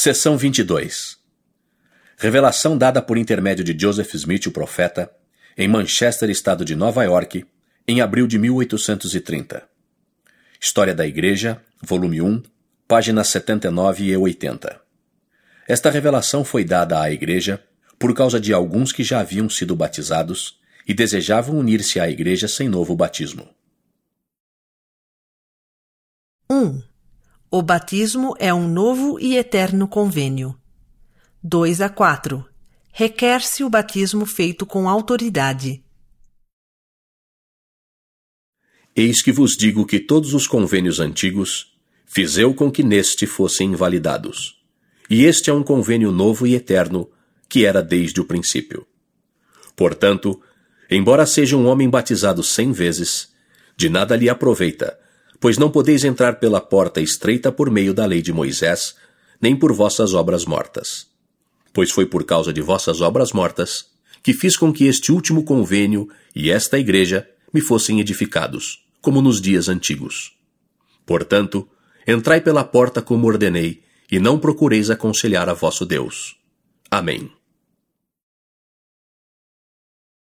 Seção 22 Revelação dada por intermédio de Joseph Smith, o profeta, em Manchester, estado de Nova York, em abril de 1830. História da Igreja, volume 1, páginas 79 e 80. Esta revelação foi dada à Igreja por causa de alguns que já haviam sido batizados e desejavam unir-se à Igreja sem novo batismo. 1. O batismo é um novo e eterno convênio. 2 a 4. Requer-se o batismo feito com autoridade. Eis que vos digo que todos os convênios antigos fiz eu com que neste fossem invalidados. E este é um convênio novo e eterno, que era desde o princípio. Portanto, embora seja um homem batizado cem vezes, de nada lhe aproveita, pois não podeis entrar pela porta estreita por meio da lei de Moisés, nem por vossas obras mortas. Pois foi por causa de vossas obras mortas que fiz com que este último convênio e esta igreja me fossem edificados, como nos dias antigos. Portanto, entrai pela porta como ordenei, e não procureis aconselhar a vosso Deus. Amém.